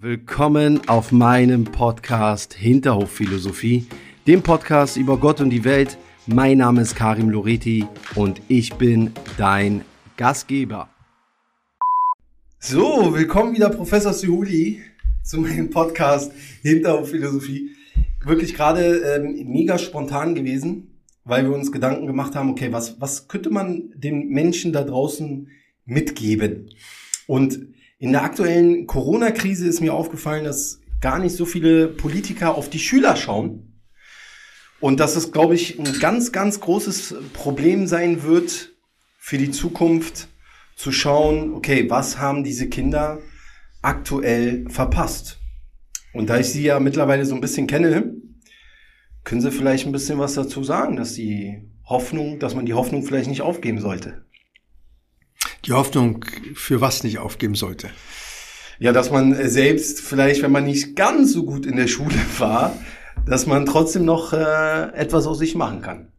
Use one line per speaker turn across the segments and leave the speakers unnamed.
Willkommen auf meinem Podcast Hinterhofphilosophie, dem Podcast über Gott und die Welt. Mein Name ist Karim Loreti und ich bin dein Gastgeber. So, willkommen wieder Professor Suhuli zu meinem Podcast Hinterhofphilosophie. Wirklich gerade ähm, mega spontan gewesen, weil wir uns Gedanken gemacht haben, okay, was, was könnte man den Menschen da draußen mitgeben? Und in der aktuellen Corona-Krise ist mir aufgefallen, dass gar nicht so viele Politiker auf die Schüler schauen. Und dass es, glaube ich, ein ganz, ganz großes Problem sein wird für die Zukunft, zu schauen, okay, was haben diese Kinder aktuell verpasst? Und da ich sie ja mittlerweile so ein bisschen kenne, können Sie vielleicht ein bisschen was dazu sagen, dass die Hoffnung, dass man die Hoffnung vielleicht nicht aufgeben sollte?
Die Hoffnung für was nicht aufgeben sollte.
Ja, dass man selbst vielleicht, wenn man nicht ganz so gut in der Schule war, dass man trotzdem noch äh, etwas aus sich machen kann.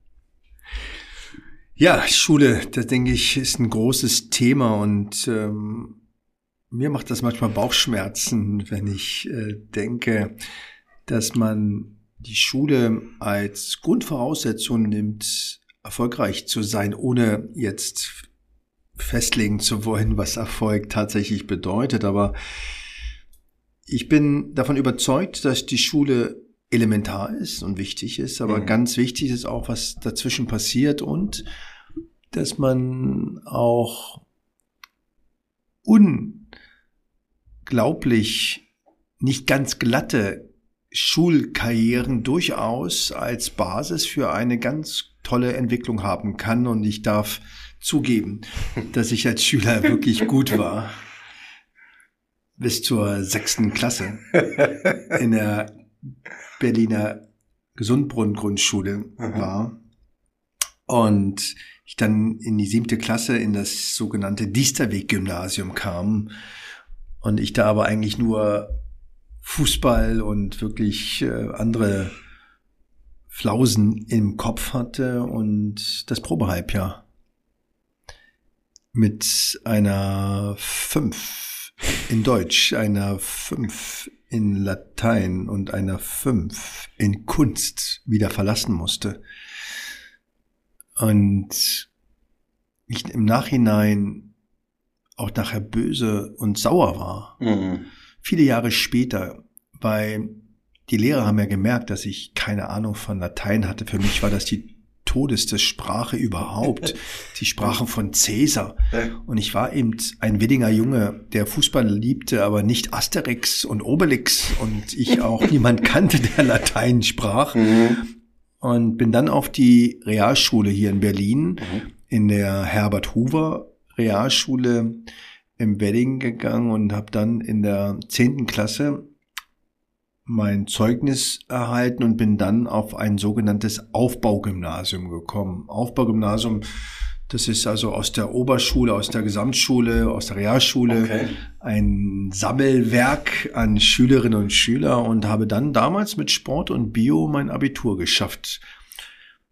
Ja, Schule, das denke ich, ist ein großes Thema und ähm, mir macht das manchmal Bauchschmerzen, wenn ich äh, denke, dass man die Schule als Grundvoraussetzung nimmt, erfolgreich zu sein, ohne jetzt festlegen zu wollen, was Erfolg tatsächlich bedeutet, aber ich bin davon überzeugt, dass die Schule elementar ist und wichtig ist, aber mhm. ganz wichtig ist auch, was dazwischen passiert und dass man auch unglaublich nicht ganz glatte Schulkarrieren durchaus als Basis für eine ganz tolle Entwicklung haben kann und ich darf zugeben, dass ich als Schüler wirklich gut war. Bis zur sechsten Klasse in der Berliner Gesundbrunnen-Grundschule war. Und ich dann in die siebte Klasse in das sogenannte Diesterweg-Gymnasium kam. Und ich da aber eigentlich nur Fußball und wirklich äh, andere Flausen im Kopf hatte und das Probehalbjahr mit einer 5 in Deutsch, einer 5 in Latein und einer 5 in Kunst wieder verlassen musste. Und ich im Nachhinein auch nachher böse und sauer war. Mhm. Viele Jahre später, weil die Lehrer haben ja gemerkt, dass ich keine Ahnung von Latein hatte. Für mich war das die todeste Sprache überhaupt. Die Sprachen von Cäsar. Und ich war eben ein Widdinger Junge, der Fußball liebte, aber nicht Asterix und Obelix und ich auch niemand kannte, der Latein sprach. Mhm. Und bin dann auf die Realschule hier in Berlin, mhm. in der Herbert Hoover Realschule im Wedding gegangen und habe dann in der zehnten Klasse mein Zeugnis erhalten und bin dann auf ein sogenanntes Aufbaugymnasium gekommen. Aufbaugymnasium, das ist also aus der Oberschule, aus der Gesamtschule, aus der Realschule okay. ein Sammelwerk an Schülerinnen und Schüler und habe dann damals mit Sport und Bio mein Abitur geschafft.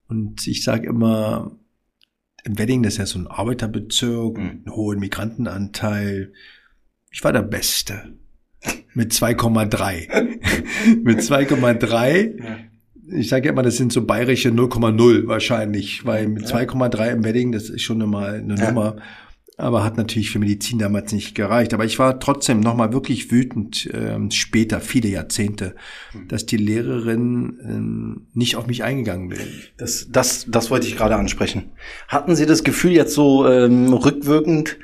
Und ich sage immer, im Wedding, das ist ja so ein Arbeiterbezirk, mhm. einen hohen Migrantenanteil. Ich war der Beste mit 2,3. mit 2,3. Ja. Ich sage ja immer, das sind so bayerische 0,0 wahrscheinlich, weil mit ja. 2,3 im Wedding, das ist schon mal eine ja. Nummer. Aber hat natürlich für Medizin damals nicht gereicht. Aber ich war trotzdem nochmal wirklich wütend, ähm, später, viele Jahrzehnte, hm. dass die Lehrerin ähm, nicht auf mich eingegangen wäre.
Das, das, das wollte ich gerade ansprechen. Hatten Sie das Gefühl jetzt so ähm, rückwirkend,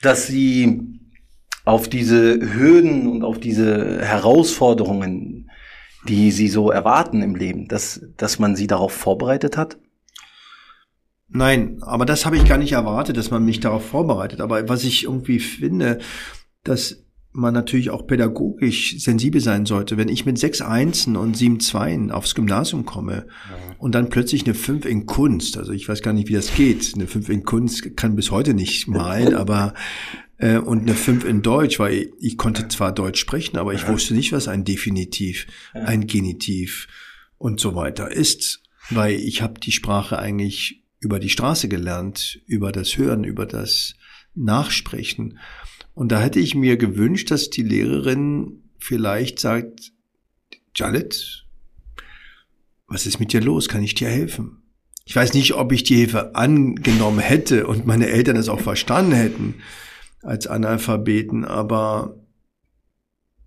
dass Sie auf diese Hürden und auf diese Herausforderungen, die sie so erwarten im Leben, dass, dass man sie darauf vorbereitet hat?
Nein, aber das habe ich gar nicht erwartet, dass man mich darauf vorbereitet. Aber was ich irgendwie finde, dass man natürlich auch pädagogisch sensibel sein sollte. Wenn ich mit sechs Einsen und sieben Zweien aufs Gymnasium komme ja. und dann plötzlich eine fünf in Kunst, also ich weiß gar nicht, wie das geht. Eine fünf in Kunst kann bis heute nicht malen, aber äh, und eine 5 in Deutsch, weil ich, ich konnte zwar Deutsch sprechen, aber ich wusste nicht, was ein Definitiv, ein Genitiv und so weiter ist, weil ich habe die Sprache eigentlich über die Straße gelernt, über das Hören, über das Nachsprechen. Und da hätte ich mir gewünscht, dass die Lehrerin vielleicht sagt, Janet, was ist mit dir los? Kann ich dir helfen? Ich weiß nicht, ob ich die Hilfe angenommen hätte und meine Eltern es auch verstanden hätten als Analphabeten, aber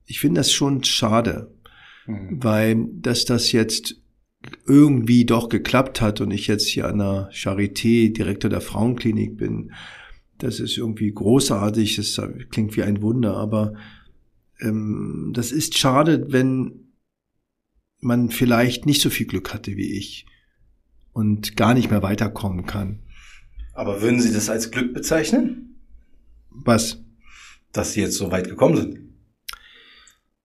ich finde das schon schade, mhm. weil dass das jetzt irgendwie doch geklappt hat und ich jetzt hier an der Charité Direktor der Frauenklinik bin, das ist irgendwie großartig, das klingt wie ein Wunder, aber ähm, das ist schade, wenn man vielleicht nicht so viel Glück hatte wie ich und gar nicht mehr weiterkommen kann.
Aber würden Sie das als Glück bezeichnen?
Was?
Dass Sie jetzt so weit gekommen sind.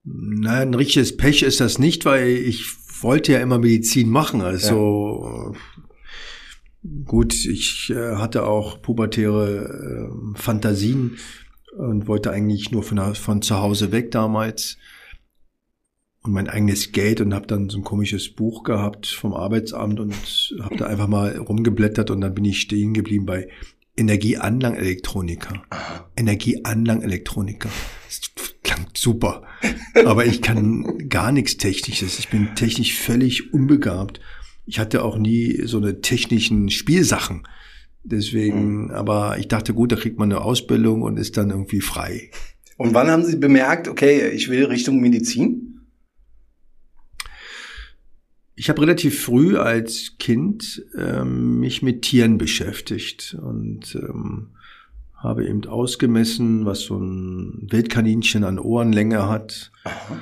Nein, ein richtiges Pech ist das nicht, weil ich wollte ja immer Medizin machen. Also ja. gut, ich äh, hatte auch pubertäre äh, Fantasien und wollte eigentlich nur von, von zu Hause weg damals und mein eigenes Geld und habe dann so ein komisches Buch gehabt vom Arbeitsamt und habe da einfach mal rumgeblättert und dann bin ich stehen geblieben bei Energieanlagenelektroniker. Das klingt super. Aber ich kann gar nichts Technisches. Ich bin technisch völlig unbegabt. Ich hatte auch nie so eine technischen Spielsachen. Deswegen, mhm. aber ich dachte, gut, da kriegt man eine Ausbildung und ist dann irgendwie frei.
Und wann haben Sie bemerkt, okay, ich will Richtung Medizin?
Ich habe relativ früh als Kind ähm, mich mit Tieren beschäftigt und ähm, habe eben ausgemessen, was so ein Wildkaninchen an Ohrenlänge hat Aha.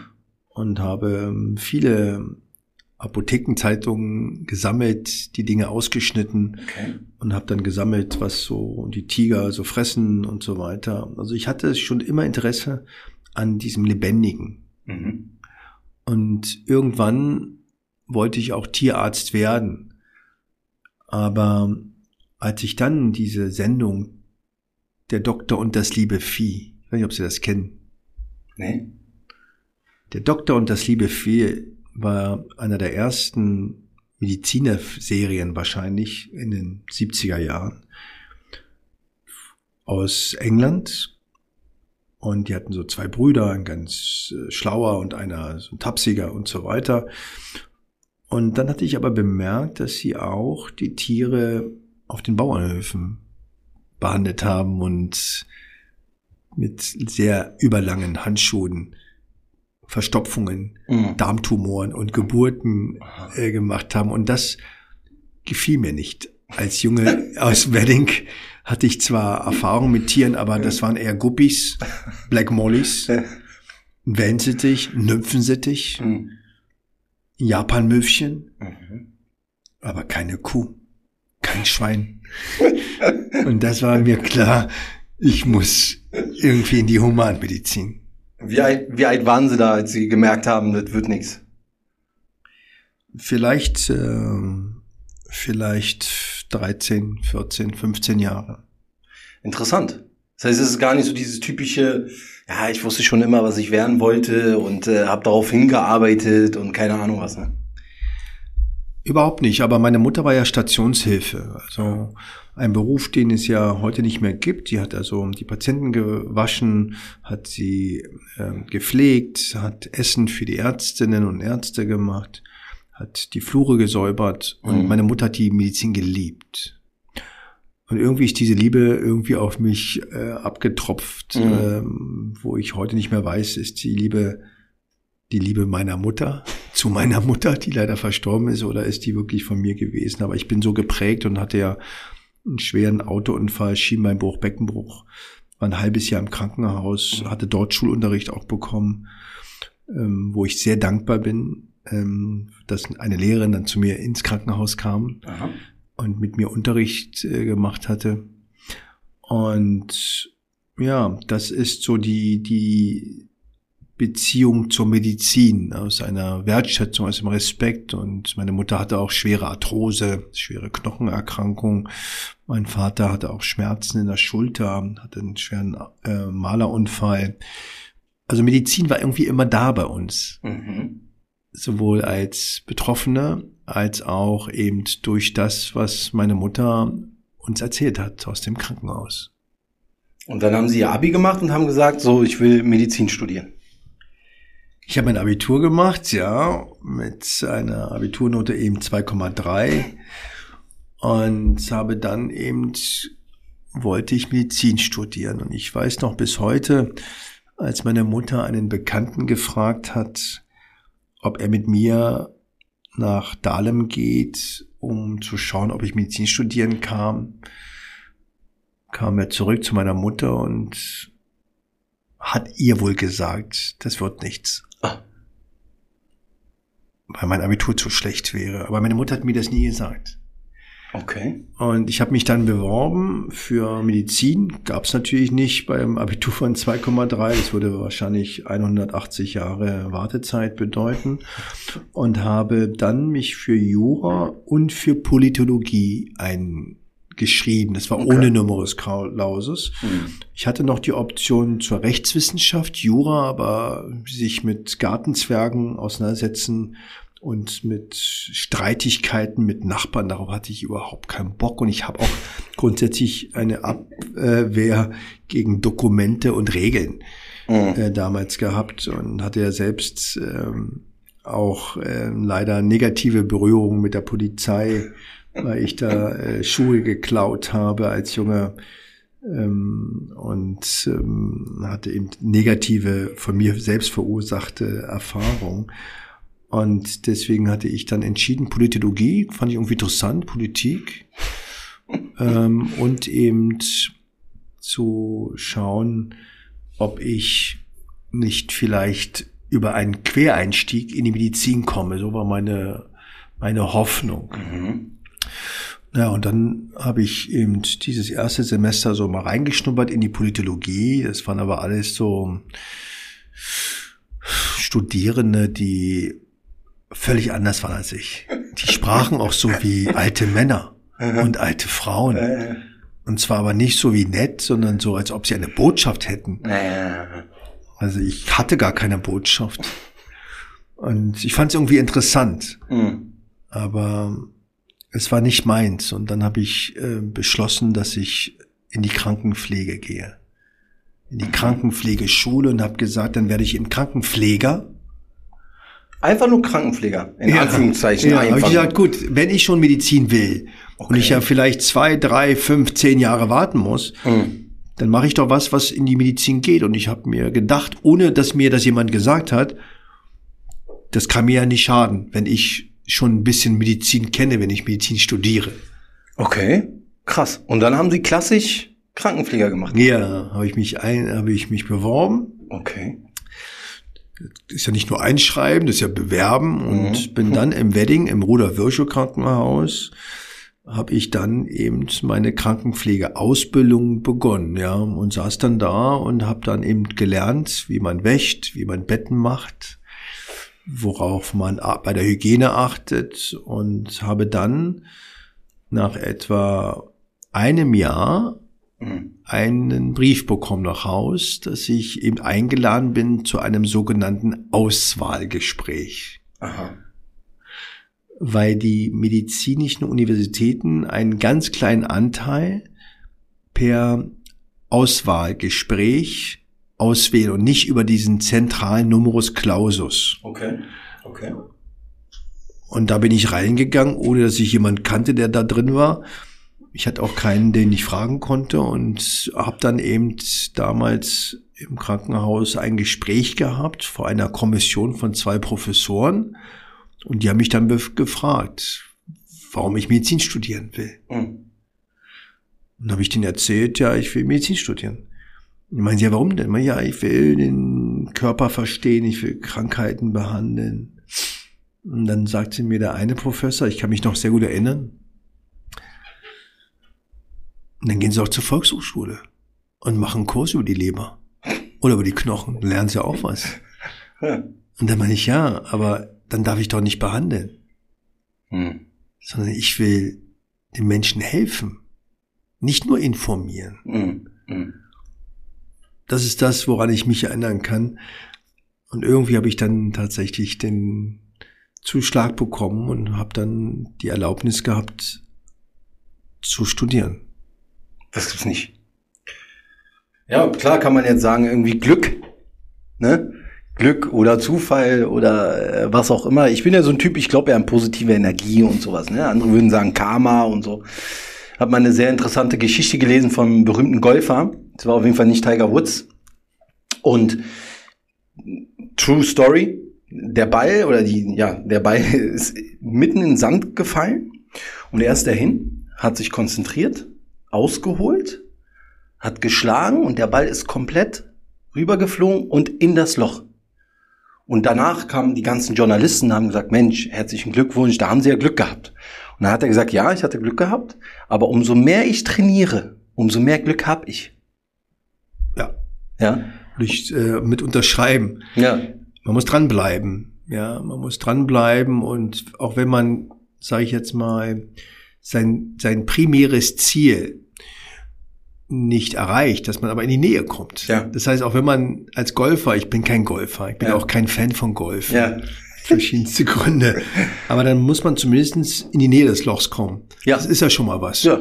und habe ähm, viele Apothekenzeitungen gesammelt, die Dinge ausgeschnitten okay. und habe dann gesammelt, was so die Tiger so fressen und so weiter. Also ich hatte schon immer Interesse an diesem Lebendigen. Mhm. Und irgendwann wollte ich auch Tierarzt werden. Aber als ich dann diese Sendung Der Doktor und das liebe Vieh, ich weiß nicht, ob Sie das kennen.
Nee.
Der Doktor und das liebe Vieh war einer der ersten Medizinerserien wahrscheinlich in den 70er Jahren aus England. Und die hatten so zwei Brüder, ein ganz äh, schlauer und einer so ein tapsiger und so weiter. Und dann hatte ich aber bemerkt, dass sie auch die Tiere auf den Bauernhöfen behandelt haben und mit sehr überlangen Handschuhen Verstopfungen, mhm. Darmtumoren und Geburten äh, gemacht haben. Und das gefiel mir nicht. Als Junge aus Wedding hatte ich zwar Erfahrung mit Tieren, aber das waren eher Guppies, Black Mollies, Wellensittich, Nymphensittich. Mhm. Japanmöwchen, mhm. aber keine Kuh, kein Schwein. Und das war mir klar, ich muss irgendwie in die Humanmedizin.
Wie alt, wie alt waren Sie da, als Sie gemerkt haben, das wird nichts?
Vielleicht, äh, vielleicht 13, 14, 15 Jahre.
Interessant. Das heißt, es ist gar nicht so dieses typische, ja, ich wusste schon immer, was ich werden wollte und äh, habe darauf hingearbeitet und keine Ahnung was. Ne?
Überhaupt nicht, aber meine Mutter war ja Stationshilfe, also ein Beruf, den es ja heute nicht mehr gibt. Die hat also die Patienten gewaschen, hat sie äh, gepflegt, hat Essen für die Ärztinnen und Ärzte gemacht, hat die Flure gesäubert und mhm. meine Mutter hat die Medizin geliebt. Und irgendwie ist diese Liebe irgendwie auf mich äh, abgetropft, mhm. ähm, wo ich heute nicht mehr weiß, ist die Liebe die Liebe meiner Mutter zu meiner Mutter, die leider verstorben ist, oder ist die wirklich von mir gewesen? Aber ich bin so geprägt und hatte ja einen schweren Autounfall, Schienbeinbruch, Beckenbruch, war ein halbes Jahr im Krankenhaus, hatte dort Schulunterricht auch bekommen, ähm, wo ich sehr dankbar bin, ähm, dass eine Lehrerin dann zu mir ins Krankenhaus kam. Aha und mit mir Unterricht äh, gemacht hatte. Und ja, das ist so die, die Beziehung zur Medizin aus einer Wertschätzung, aus dem Respekt. Und meine Mutter hatte auch schwere Arthrose, schwere Knochenerkrankung. Mein Vater hatte auch Schmerzen in der Schulter, hatte einen schweren äh, Malerunfall. Also Medizin war irgendwie immer da bei uns. Mhm. Sowohl als Betroffene als auch eben durch das, was meine Mutter uns erzählt hat aus dem Krankenhaus.
Und dann haben Sie Ihr Abi gemacht und haben gesagt, so, ich will Medizin studieren.
Ich habe mein Abitur gemacht, ja, mit einer Abiturnote eben 2,3 und habe dann eben wollte ich Medizin studieren und ich weiß noch bis heute, als meine Mutter einen Bekannten gefragt hat, ob er mit mir nach Dahlem geht, um zu schauen, ob ich Medizin studieren kann, kam er zurück zu meiner Mutter und hat ihr wohl gesagt, das wird nichts. Ah. Weil mein Abitur zu schlecht wäre. Aber meine Mutter hat mir das nie gesagt.
Okay.
Und ich habe mich dann beworben für Medizin. Gab es natürlich nicht beim Abitur von 2,3. Das würde wahrscheinlich 180 Jahre Wartezeit bedeuten. Und habe dann mich für Jura und für Politologie eingeschrieben. Das war okay. ohne Numerus Clausus. Mhm. Ich hatte noch die Option zur Rechtswissenschaft, Jura, aber sich mit Gartenzwergen auseinandersetzen und mit Streitigkeiten mit Nachbarn, darauf hatte ich überhaupt keinen Bock und ich habe auch grundsätzlich eine Abwehr gegen Dokumente und Regeln mhm. äh, damals gehabt und hatte ja selbst ähm, auch äh, leider negative Berührungen mit der Polizei, weil ich da äh, Schuhe geklaut habe als Junge ähm, und ähm, hatte eben negative von mir selbst verursachte Erfahrungen. Und deswegen hatte ich dann entschieden, Politologie, fand ich irgendwie interessant, Politik. ähm, und eben zu schauen, ob ich nicht vielleicht über einen Quereinstieg in die Medizin komme. So war meine, meine Hoffnung. Mhm. Ja, und dann habe ich eben dieses erste Semester so mal reingeschnuppert in die Politologie. Das waren aber alles so Studierende, die völlig anders waren als ich. Die sprachen auch so wie alte Männer und alte Frauen. Und zwar aber nicht so wie nett, sondern so, als ob sie eine Botschaft hätten. Also ich hatte gar keine Botschaft. Und ich fand es irgendwie interessant. Mhm. Aber es war nicht meins. Und dann habe ich äh, beschlossen, dass ich in die Krankenpflege gehe. In die Krankenpflegeschule und habe gesagt, dann werde ich eben Krankenpfleger
Einfach nur Krankenpfleger, in ja, Anführungszeichen.
Ja, habe ich gesagt, gut, wenn ich schon Medizin will okay. und ich ja vielleicht zwei, drei, fünf, zehn Jahre warten muss, mhm. dann mache ich doch was, was in die Medizin geht. Und ich habe mir gedacht, ohne dass mir das jemand gesagt hat, das kann mir ja nicht schaden, wenn ich schon ein bisschen Medizin kenne, wenn ich Medizin studiere.
Okay, krass. Und dann haben Sie klassisch Krankenpfleger gemacht?
Ja, habe ich mich ein, habe ich mich beworben.
Okay
ist ja nicht nur einschreiben, das ist ja bewerben. Und mhm. bin dann im Wedding im Ruder Virchow Krankenhaus habe ich dann eben meine Krankenpflegeausbildung begonnen, ja, und saß dann da und habe dann eben gelernt, wie man wächt, wie man Betten macht, worauf man bei der Hygiene achtet. Und habe dann nach etwa einem Jahr einen Brief bekommen nach Haus, dass ich eben eingeladen bin zu einem sogenannten Auswahlgespräch. Aha. Weil die medizinischen Universitäten einen ganz kleinen Anteil per Auswahlgespräch auswählen und nicht über diesen zentralen Numerus Clausus.
Okay, okay.
Und da bin ich reingegangen, ohne dass ich jemand kannte, der da drin war ich hatte auch keinen, den ich fragen konnte und habe dann eben damals im Krankenhaus ein Gespräch gehabt vor einer Kommission von zwei Professoren und die haben mich dann gefragt, warum ich Medizin studieren will. Mhm. Und dann habe ich denen erzählt, ja, ich will Medizin studieren. Die meinen ja, warum denn? Ja, ich will den Körper verstehen, ich will Krankheiten behandeln. Und dann sagte mir der eine Professor, ich kann mich noch sehr gut erinnern, und dann gehen sie auch zur Volkshochschule und machen einen Kurs über die Leber oder über die Knochen. Lernen sie auch was. Und dann meine ich, ja, aber dann darf ich doch nicht behandeln. Hm. Sondern ich will den Menschen helfen. Nicht nur informieren. Hm. Hm. Das ist das, woran ich mich erinnern kann. Und irgendwie habe ich dann tatsächlich den Zuschlag bekommen und habe dann die Erlaubnis gehabt zu studieren.
Das gibt's nicht. Ja, klar kann man jetzt sagen, irgendwie Glück. Ne? Glück oder Zufall oder äh, was auch immer. Ich bin ja so ein Typ, ich glaube ja an positive Energie und sowas. Ne? Andere würden sagen Karma und so. Hab mal eine sehr interessante Geschichte gelesen von einem berühmten Golfer. Das war auf jeden Fall nicht Tiger Woods. Und True Story. Der Ball oder die, ja, der Ball ist mitten in den Sand gefallen und er ist dahin, hat sich konzentriert, ausgeholt, hat geschlagen und der Ball ist komplett rübergeflogen und in das Loch. Und danach kamen die ganzen Journalisten und haben gesagt, Mensch, herzlichen Glückwunsch, da haben Sie ja Glück gehabt. Und dann hat er gesagt, ja, ich hatte Glück gehabt, aber umso mehr ich trainiere, umso mehr Glück habe ich.
Ja. Ja. Ich äh, mit unterschreiben. Ja. Man muss dranbleiben. Ja, man muss dranbleiben und auch wenn man, sage ich jetzt mal, sein, sein primäres Ziel nicht erreicht, dass man aber in die Nähe kommt. Ja. Das heißt, auch wenn man als Golfer, ich bin kein Golfer, ich bin ja. auch kein Fan von Golf. Ja. Verschiedenste Gründe. Aber dann muss man zumindest in die Nähe des Lochs kommen. Ja. Das ist ja schon mal was. Ja.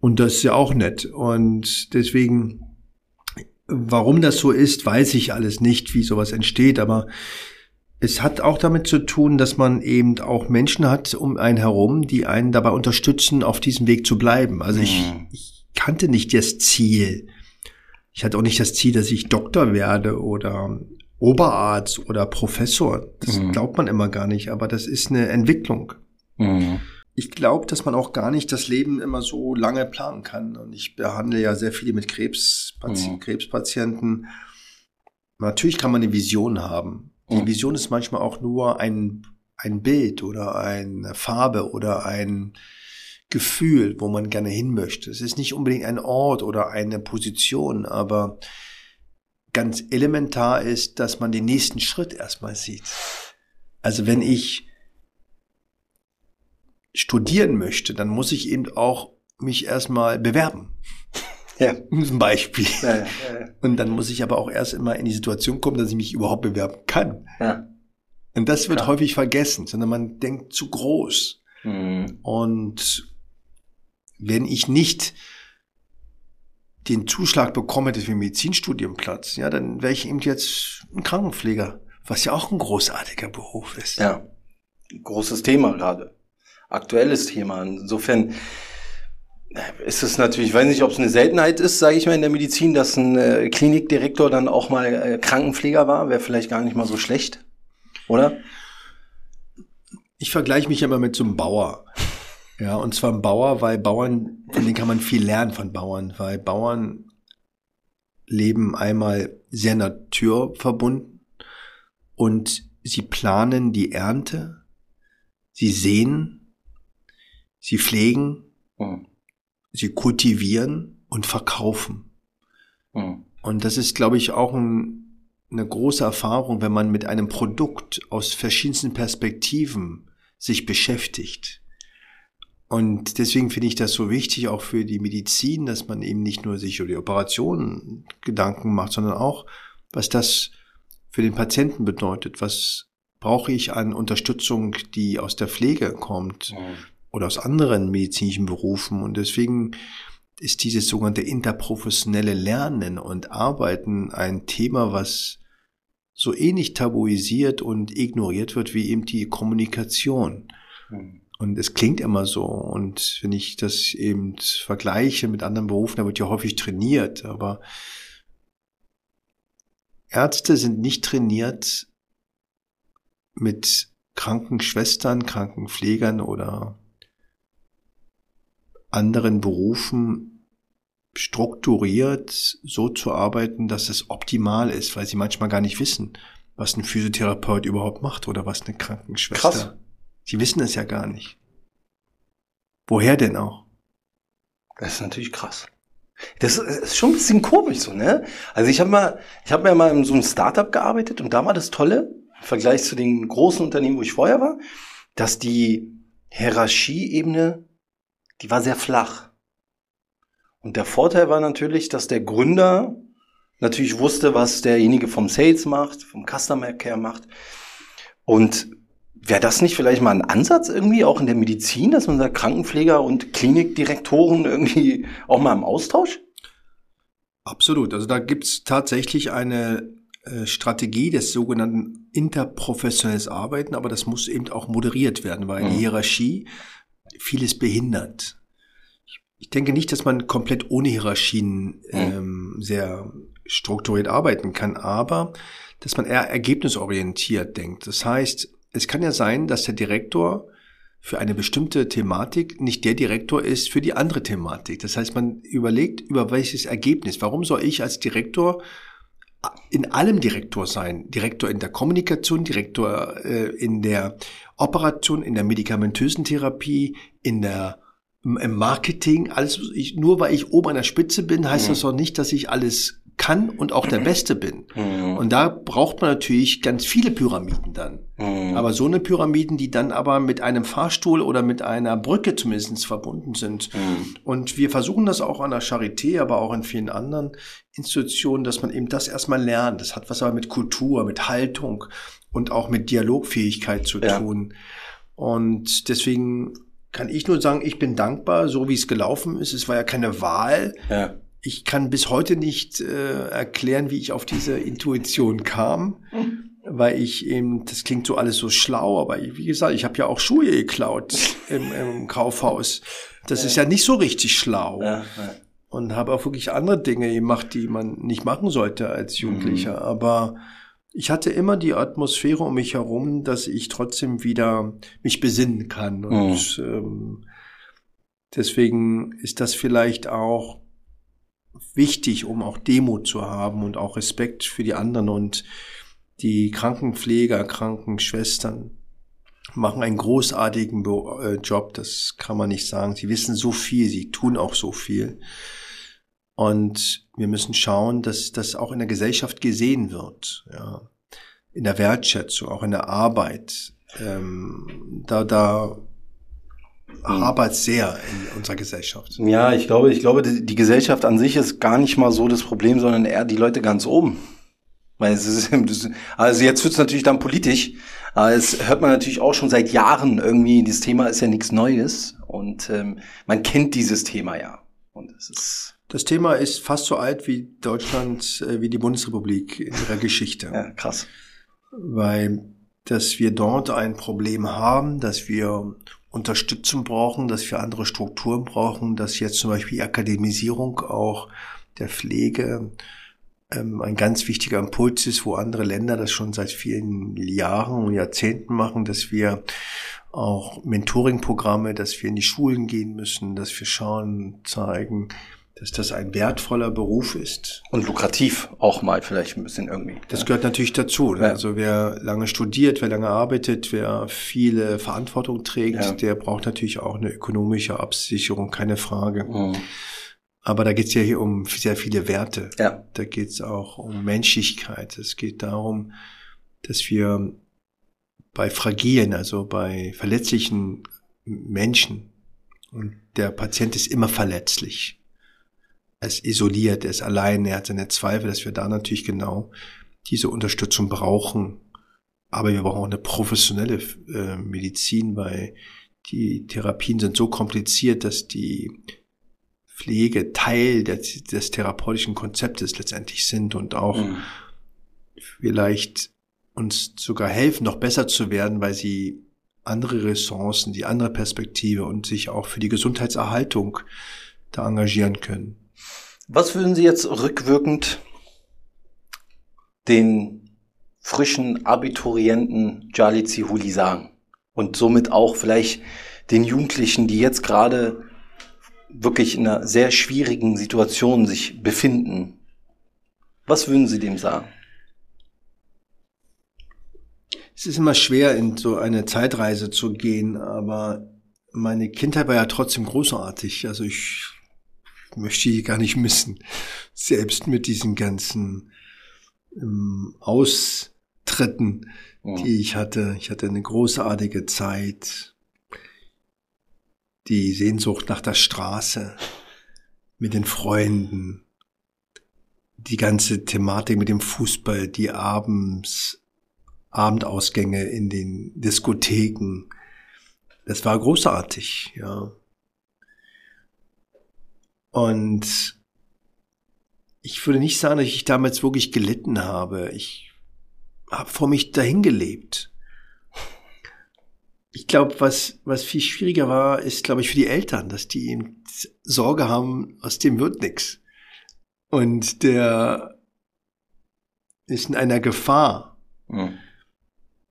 Und das ist ja auch nett. Und deswegen, warum das so ist, weiß ich alles nicht, wie sowas entsteht, aber es hat auch damit zu tun, dass man eben auch Menschen hat um einen herum, die einen dabei unterstützen, auf diesem Weg zu bleiben. Also ich, mhm. ich kannte nicht das Ziel. Ich hatte auch nicht das Ziel, dass ich Doktor werde oder Oberarzt oder Professor. Das mhm. glaubt man immer gar nicht, aber das ist eine Entwicklung. Mhm. Ich glaube, dass man auch gar nicht das Leben immer so lange planen kann. Und ich behandle ja sehr viele mit Krebspati mhm. Krebspatienten. Natürlich kann man eine Vision haben. Die. Vision ist manchmal auch nur ein, ein Bild oder eine Farbe oder ein Gefühl, wo man gerne hin möchte. Es ist nicht unbedingt ein Ort oder eine Position, aber ganz elementar ist, dass man den nächsten Schritt erstmal sieht. Also wenn ich studieren möchte, dann muss ich eben auch mich erstmal bewerben. Ja. Zum Beispiel. Ja, ja. Und dann muss ich aber auch erst immer in die Situation kommen, dass ich mich überhaupt bewerben kann. Ja. Und das wird Klar. häufig vergessen, sondern man denkt zu groß. Mhm. Und wenn ich nicht den Zuschlag bekomme für einen Medizinstudienplatz, ja, dann wäre ich eben jetzt ein Krankenpfleger, was ja auch ein großartiger Beruf ist.
Ja, großes Thema gerade. Aktuelles Thema. Insofern ist es natürlich, ich weiß nicht, ob es eine Seltenheit ist, sage ich mal, in der Medizin, dass ein äh, Klinikdirektor dann auch mal äh, Krankenpfleger war. Wäre vielleicht gar nicht mal so schlecht, oder?
Ich vergleiche mich immer mit so einem Bauer. Ja, und zwar ein Bauer, weil Bauern, von denen kann man viel lernen von Bauern, weil Bauern leben einmal sehr naturverbunden und sie planen die Ernte, sie sehen, sie pflegen, mhm. Sie kultivieren und verkaufen. Mhm. Und das ist, glaube ich, auch ein, eine große Erfahrung, wenn man mit einem Produkt aus verschiedensten Perspektiven sich beschäftigt. Und deswegen finde ich das so wichtig, auch für die Medizin, dass man eben nicht nur sich über die Operationen Gedanken macht, sondern auch, was das für den Patienten bedeutet. Was brauche ich an Unterstützung, die aus der Pflege kommt mhm. Oder aus anderen medizinischen Berufen. Und deswegen ist dieses sogenannte interprofessionelle Lernen und Arbeiten ein Thema, was so ähnlich tabuisiert und ignoriert wird wie eben die Kommunikation. Mhm. Und es klingt immer so. Und wenn ich das eben vergleiche mit anderen Berufen, da wird ja häufig trainiert. Aber Ärzte sind nicht trainiert mit Krankenschwestern, Krankenpflegern oder anderen Berufen strukturiert so zu arbeiten, dass es optimal ist, weil sie manchmal gar nicht wissen, was ein Physiotherapeut überhaupt macht oder was eine Krankenschwester. Krass. Sie wissen es ja gar nicht. Woher denn auch?
Das ist natürlich krass. Das ist schon ein bisschen komisch so, ne? Also ich habe mal, ich habe ja mal in so einem Startup gearbeitet und da war das Tolle, im Vergleich zu den großen Unternehmen, wo ich vorher war, dass die Hierarchieebene, die war sehr flach. Und der Vorteil war natürlich, dass der Gründer natürlich wusste, was derjenige vom Sales macht, vom Customer Care macht. Und Wäre das nicht vielleicht mal ein Ansatz irgendwie auch in der Medizin, dass man sagt, Krankenpfleger und Klinikdirektoren irgendwie auch mal im Austausch?
Absolut. Also da gibt's tatsächlich eine äh, Strategie des sogenannten interprofessionelles Arbeiten, aber das muss eben auch moderiert werden, weil mhm. die Hierarchie vieles behindert. Ich denke nicht, dass man komplett ohne Hierarchien mhm. ähm, sehr strukturiert arbeiten kann, aber dass man eher ergebnisorientiert denkt. Das heißt, es kann ja sein, dass der Direktor für eine bestimmte Thematik nicht der Direktor ist für die andere Thematik. Das heißt, man überlegt, über welches Ergebnis. Warum soll ich als Direktor in allem Direktor sein. Direktor in der Kommunikation, Direktor äh, in der Operation, in der medikamentösen Therapie, in der im Marketing, alles, ich, nur weil ich oben an der Spitze bin, heißt mhm. das doch nicht, dass ich alles kann und auch der Beste bin. Mhm. Und da braucht man natürlich ganz viele Pyramiden dann. Mhm. Aber so eine Pyramiden, die dann aber mit einem Fahrstuhl oder mit einer Brücke zumindest verbunden sind. Mhm. Und wir versuchen das auch an der Charité, aber auch in vielen anderen Institutionen, dass man eben das erstmal lernt. Das hat was aber mit Kultur, mit Haltung und auch mit Dialogfähigkeit zu ja. tun. Und deswegen kann ich nur sagen, ich bin dankbar, so wie es gelaufen ist. Es war ja keine Wahl. Ja ich kann bis heute nicht äh, erklären, wie ich auf diese Intuition kam, weil ich eben, das klingt so alles so schlau, aber wie gesagt, ich habe ja auch Schuhe geklaut im, im Kaufhaus. Das ja. ist ja nicht so richtig schlau. Ja, ja. Und habe auch wirklich andere Dinge gemacht, die man nicht machen sollte als Jugendlicher. Mhm. Aber ich hatte immer die Atmosphäre um mich herum, dass ich trotzdem wieder mich besinnen kann. Und mhm. ähm, deswegen ist das vielleicht auch wichtig, um auch Demut zu haben und auch Respekt für die anderen und die Krankenpfleger, Krankenschwestern machen einen großartigen äh, Job, das kann man nicht sagen. Sie wissen so viel, sie tun auch so viel. Und wir müssen schauen, dass das auch in der Gesellschaft gesehen wird, ja. In der Wertschätzung, auch in der Arbeit. Ähm, da, da hapert sehr in unserer Gesellschaft.
Ja, ich glaube, ich glaube, die, die, Gesellschaft an sich ist gar nicht mal so das Problem, sondern eher die Leute ganz oben. Weil es ist, also jetzt wird es natürlich dann politisch, aber es hört man natürlich auch schon seit Jahren irgendwie, das Thema ist ja nichts Neues und ähm, man kennt dieses Thema ja. Und es ist
das Thema ist fast so alt wie Deutschland, äh, wie die Bundesrepublik in ihrer Geschichte.
Ja, krass.
Weil, dass wir dort ein Problem haben, dass wir Unterstützung brauchen, dass wir andere Strukturen brauchen, dass jetzt zum Beispiel die Akademisierung auch der Pflege ähm, ein ganz wichtiger Impuls ist, wo andere Länder das schon seit vielen Jahren und Jahrzehnten machen, dass wir auch Mentoring-Programme, dass wir in die Schulen gehen müssen, dass wir schauen, zeigen, dass das ein wertvoller Beruf ist.
Und lukrativ auch mal vielleicht ein bisschen irgendwie.
Das gehört natürlich dazu. Ne? Ja. Also wer lange studiert, wer lange arbeitet, wer viele Verantwortung trägt, ja. der braucht natürlich auch eine ökonomische Absicherung, keine Frage. Mhm. Aber da geht es ja hier um sehr viele Werte. Ja. Da geht es auch um Menschlichkeit. Es geht darum, dass wir bei fragilen, also bei verletzlichen Menschen, und der Patient ist immer verletzlich er ist isoliert, er ist allein, er hat seine Zweifel, dass wir da natürlich genau diese Unterstützung brauchen. Aber wir brauchen auch eine professionelle äh, Medizin, weil die Therapien sind so kompliziert, dass die Pflege Teil des, des therapeutischen Konzeptes letztendlich sind und auch mhm. vielleicht uns sogar helfen, noch besser zu werden, weil sie andere Ressourcen, die andere Perspektive und sich auch für die Gesundheitserhaltung da engagieren können.
Was würden Sie jetzt rückwirkend den frischen Abiturienten Jali Zihuli sagen? Und somit auch vielleicht den Jugendlichen, die jetzt gerade wirklich in einer sehr schwierigen Situation sich befinden. Was würden Sie dem sagen?
Es ist immer schwer, in so eine Zeitreise zu gehen, aber meine Kindheit war ja trotzdem großartig. Also ich möchte ich gar nicht missen. Selbst mit diesen ganzen ähm, Austritten, ja. die ich hatte. Ich hatte eine großartige Zeit. Die Sehnsucht nach der Straße mit den Freunden. Die ganze Thematik mit dem Fußball, die abends, Abendausgänge in den Diskotheken. Das war großartig, ja. Und ich würde nicht sagen, dass ich damals wirklich gelitten habe. Ich habe vor mich dahin gelebt. Ich glaube, was, was viel schwieriger war, ist, glaube ich, für die Eltern, dass die eben Sorge haben, aus dem wird nix. Und der ist in einer Gefahr. Mhm.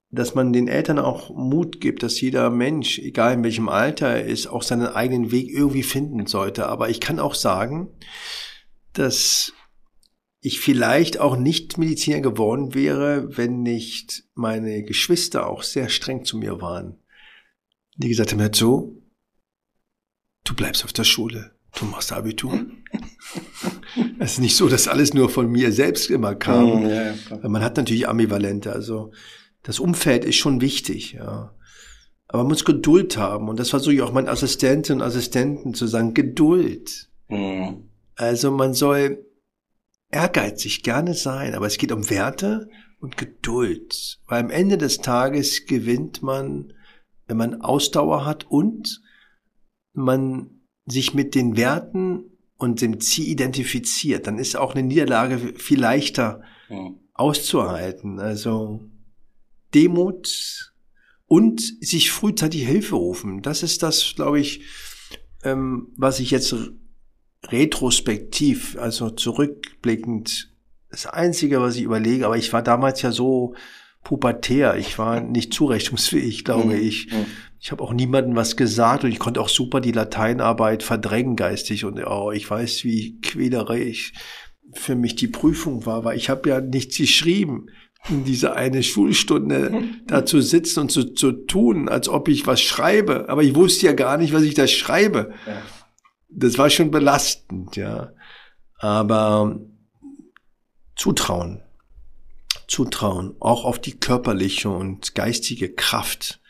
Dass man den Eltern auch Mut gibt, dass jeder Mensch, egal in welchem Alter er ist, auch seinen eigenen Weg irgendwie finden sollte. Aber ich kann auch sagen, dass ich vielleicht auch nicht Mediziner geworden wäre, wenn nicht meine Geschwister auch sehr streng zu mir waren. Die gesagt haben, so, du bleibst auf der Schule, du machst Abitur. es ist nicht so, dass alles nur von mir selbst immer kam. Mhm, ja, ja, man hat natürlich Ambivalente, also das Umfeld ist schon wichtig, ja. Aber man muss Geduld haben. Und das versuche ich auch meinen Assistentinnen und Assistenten zu sagen, Geduld. Mhm. Also man soll ehrgeizig gerne sein, aber es geht um Werte und Geduld. Weil am Ende des Tages gewinnt man, wenn man Ausdauer hat und man sich mit den Werten und dem Ziel identifiziert, dann ist auch eine Niederlage viel leichter mhm. auszuhalten. Also Demut und sich frühzeitig Hilfe rufen. Das ist das, glaube ich, ähm, was ich jetzt retrospektiv, also zurückblickend, das Einzige, was ich überlege, aber ich war damals ja so pubertär, ich war nicht zurechnungsfähig, glaube mhm. ich. Mhm. Ich habe auch niemandem was gesagt und ich konnte auch super die Lateinarbeit verdrängen geistig und oh, ich weiß, wie quälerisch für mich die Prüfung war, weil ich habe ja nichts geschrieben in diese eine Schulstunde da zu sitzen und zu, zu tun, als ob ich was schreibe. Aber ich wusste ja gar nicht, was ich da schreibe. Ja. Das war schon belastend, ja. Aber Zutrauen. Zutrauen, auch auf die körperliche und geistige Kraft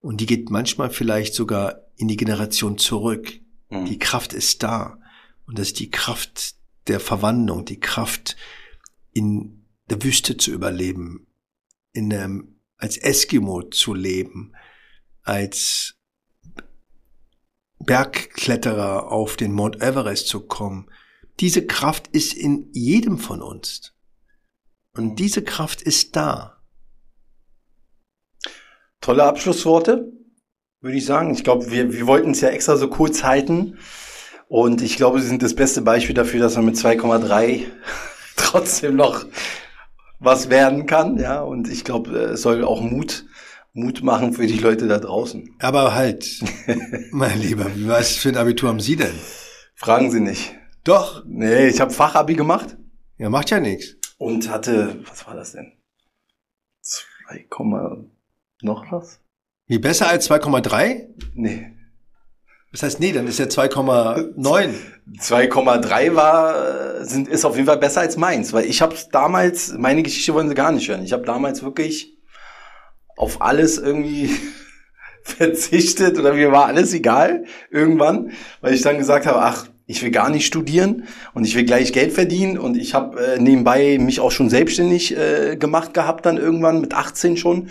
und die geht manchmal vielleicht sogar in die Generation zurück. Mhm. Die Kraft ist da. Und das ist die Kraft der Verwandlung, die Kraft in der Wüste zu überleben, in einem, als Eskimo zu leben, als Bergkletterer auf den Mount Everest zu kommen. Diese Kraft ist in jedem von uns. Und mhm. diese Kraft ist da.
Tolle Abschlussworte, würde ich sagen. Ich glaube, wir, wir wollten es ja extra so kurz halten. Und ich glaube, Sie sind das beste Beispiel dafür, dass man mit 2,3 trotzdem noch was werden kann. Ja, und ich glaube, es soll auch Mut, Mut machen für die Leute da draußen.
Aber halt, mein Lieber, was für ein Abitur haben Sie denn?
Fragen Sie nicht.
Doch.
Nee, ich habe Fachabi gemacht.
Ja, macht ja nichts.
Und hatte, was war das denn? 2, noch was?
Wie besser als 2,3?
Nee.
Das heißt, nee, dann ist ja 2,9.
2,3 war, sind, ist auf jeden Fall besser als meins, weil ich habe damals, meine Geschichte wollen sie gar nicht hören. Ich habe damals wirklich auf alles irgendwie verzichtet oder mir war alles egal irgendwann, weil ich dann gesagt habe, ach, ich will gar nicht studieren und ich will gleich Geld verdienen und ich habe äh, nebenbei mich auch schon selbstständig äh, gemacht gehabt dann irgendwann mit 18 schon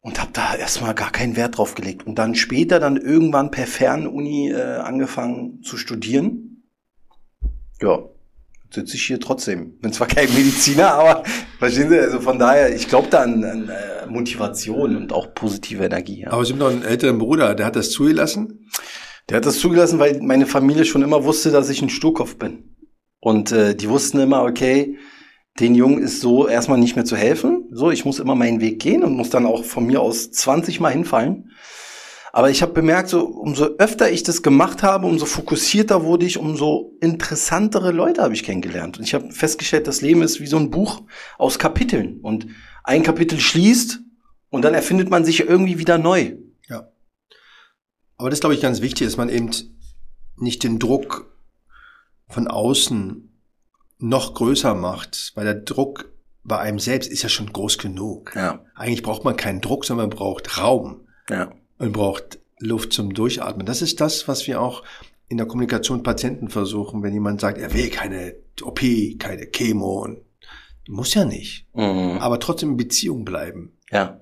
und habe da erstmal gar keinen Wert drauf gelegt und dann später dann irgendwann per Fernuni äh, angefangen zu studieren. Ja, sitze ich hier trotzdem. Bin zwar kein Mediziner, aber verstehen Sie, also von daher, ich glaube da an, an äh, Motivation und auch positive Energie.
Ja. Aber Sie haben noch einen älteren Bruder, der hat das zugelassen?
Der hat das zugelassen, weil meine Familie schon immer wusste, dass ich ein Sturkopf bin. Und äh, die wussten immer, okay, den Jungen ist so erstmal nicht mehr zu helfen. So, ich muss immer meinen Weg gehen und muss dann auch von mir aus 20 Mal hinfallen. Aber ich habe bemerkt, so umso öfter ich das gemacht habe, umso fokussierter wurde ich, umso interessantere Leute habe ich kennengelernt. Und ich habe festgestellt, das Leben ist wie so ein Buch aus Kapiteln. Und ein Kapitel schließt und dann erfindet man sich irgendwie wieder neu.
Ja. Aber das glaube ich ganz wichtig, dass man eben nicht den Druck von außen noch größer macht, weil der Druck bei einem selbst ist ja schon groß genug.
Ja.
Eigentlich braucht man keinen Druck, sondern man braucht Raum.
Ja.
Und braucht Luft zum Durchatmen. Das ist das, was wir auch in der Kommunikation Patienten versuchen, wenn jemand sagt, er will keine OP, keine Chemo und muss ja nicht. Mhm. Aber trotzdem in Beziehung bleiben.
Ja.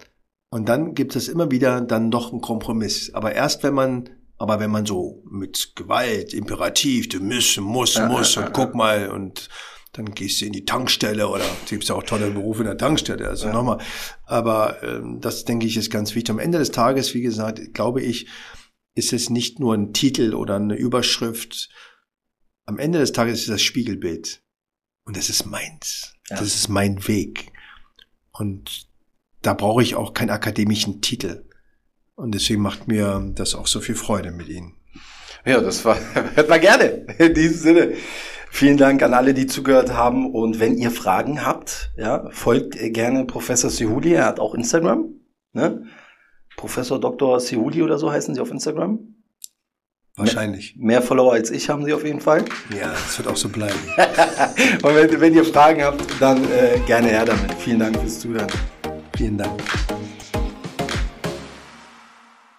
Und dann gibt es immer wieder dann doch einen Kompromiss. Aber erst wenn man Aber wenn man so mit Gewalt, Imperativ, du musst, muss, muss und guck mal und dann gehst du in die Tankstelle oder gibt's ja auch tolle Berufe in der Tankstelle. Also ja. nochmal. Aber ähm, das denke ich ist ganz wichtig. Am Ende des Tages, wie gesagt, glaube ich, ist es nicht nur ein Titel oder eine Überschrift. Am Ende des Tages ist es das Spiegelbild. Und das ist meins. Ja. Das ist mein Weg. Und da brauche ich auch keinen akademischen Titel. Und deswegen macht mir das auch so viel Freude mit Ihnen.
Ja, das war, hört man gerne. In diesem Sinne. Vielen Dank an alle, die zugehört haben. Und wenn ihr Fragen habt, ja, folgt gerne Professor Sihuli. Er hat auch Instagram. Ne? Professor Dr. Sihuli oder so heißen sie auf Instagram.
Wahrscheinlich.
Mehr, mehr, Follower als ich haben sie auf jeden Fall.
Ja, das wird auch so bleiben.
Und wenn, wenn, ihr Fragen habt, dann äh, gerne her damit. Vielen Dank fürs Zuhören.
Vielen Dank.